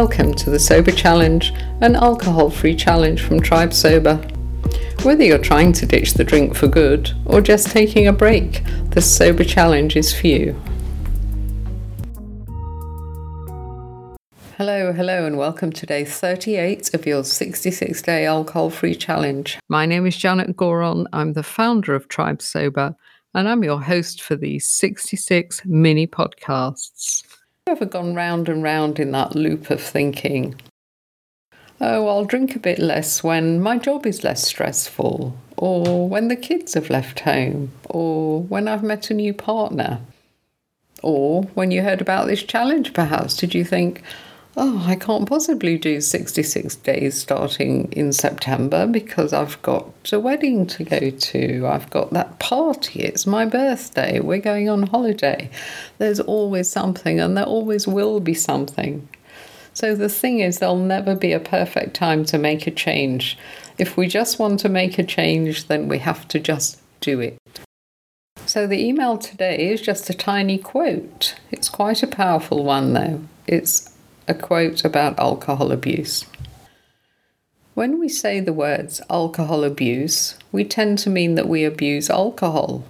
Welcome to the Sober Challenge, an alcohol free challenge from Tribe Sober. Whether you're trying to ditch the drink for good or just taking a break, the Sober Challenge is for you. Hello, hello, and welcome to day 38 of your 66 day alcohol free challenge. My name is Janet Gourand. I'm the founder of Tribe Sober, and I'm your host for these 66 mini podcasts ever gone round and round in that loop of thinking, oh, I'll drink a bit less when my job is less stressful, or when the kids have left home, or when I've met a new partner? Or when you heard about this challenge, perhaps, did you think, oh, I can't possibly do 66 days starting in September because I've got a wedding to go to. I've got that party. It's my birthday. We're going on holiday. There's always something, and there always will be something. So the thing is, there'll never be a perfect time to make a change. If we just want to make a change, then we have to just do it. So the email today is just a tiny quote. It's quite a powerful one, though. It's a quote about alcohol abuse. When we say the words alcohol abuse, we tend to mean that we abuse alcohol.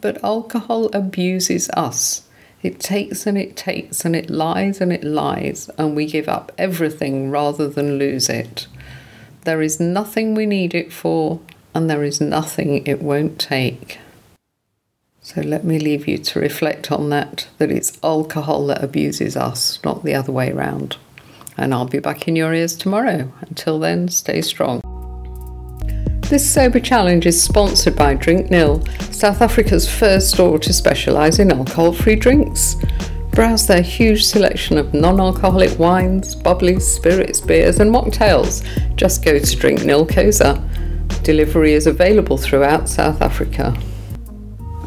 But alcohol abuses us. It takes and it takes and it lies and it lies, and we give up everything rather than lose it. There is nothing we need it for, and there is nothing it won't take. So let me leave you to reflect on that that it's alcohol that abuses us, not the other way around. And I'll be back in your ears tomorrow. Until then, stay strong. This Sober Challenge is sponsored by Drink Nil, South Africa's first store to specialise in alcohol free drinks. Browse their huge selection of non alcoholic wines, bubbly spirits, beers, and mocktails. Just go to Drink Nil. Delivery is available throughout South Africa.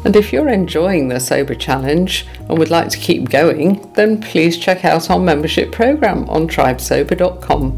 And if you're enjoying the Sober Challenge and would like to keep going, then please check out our membership program on tribesober.com.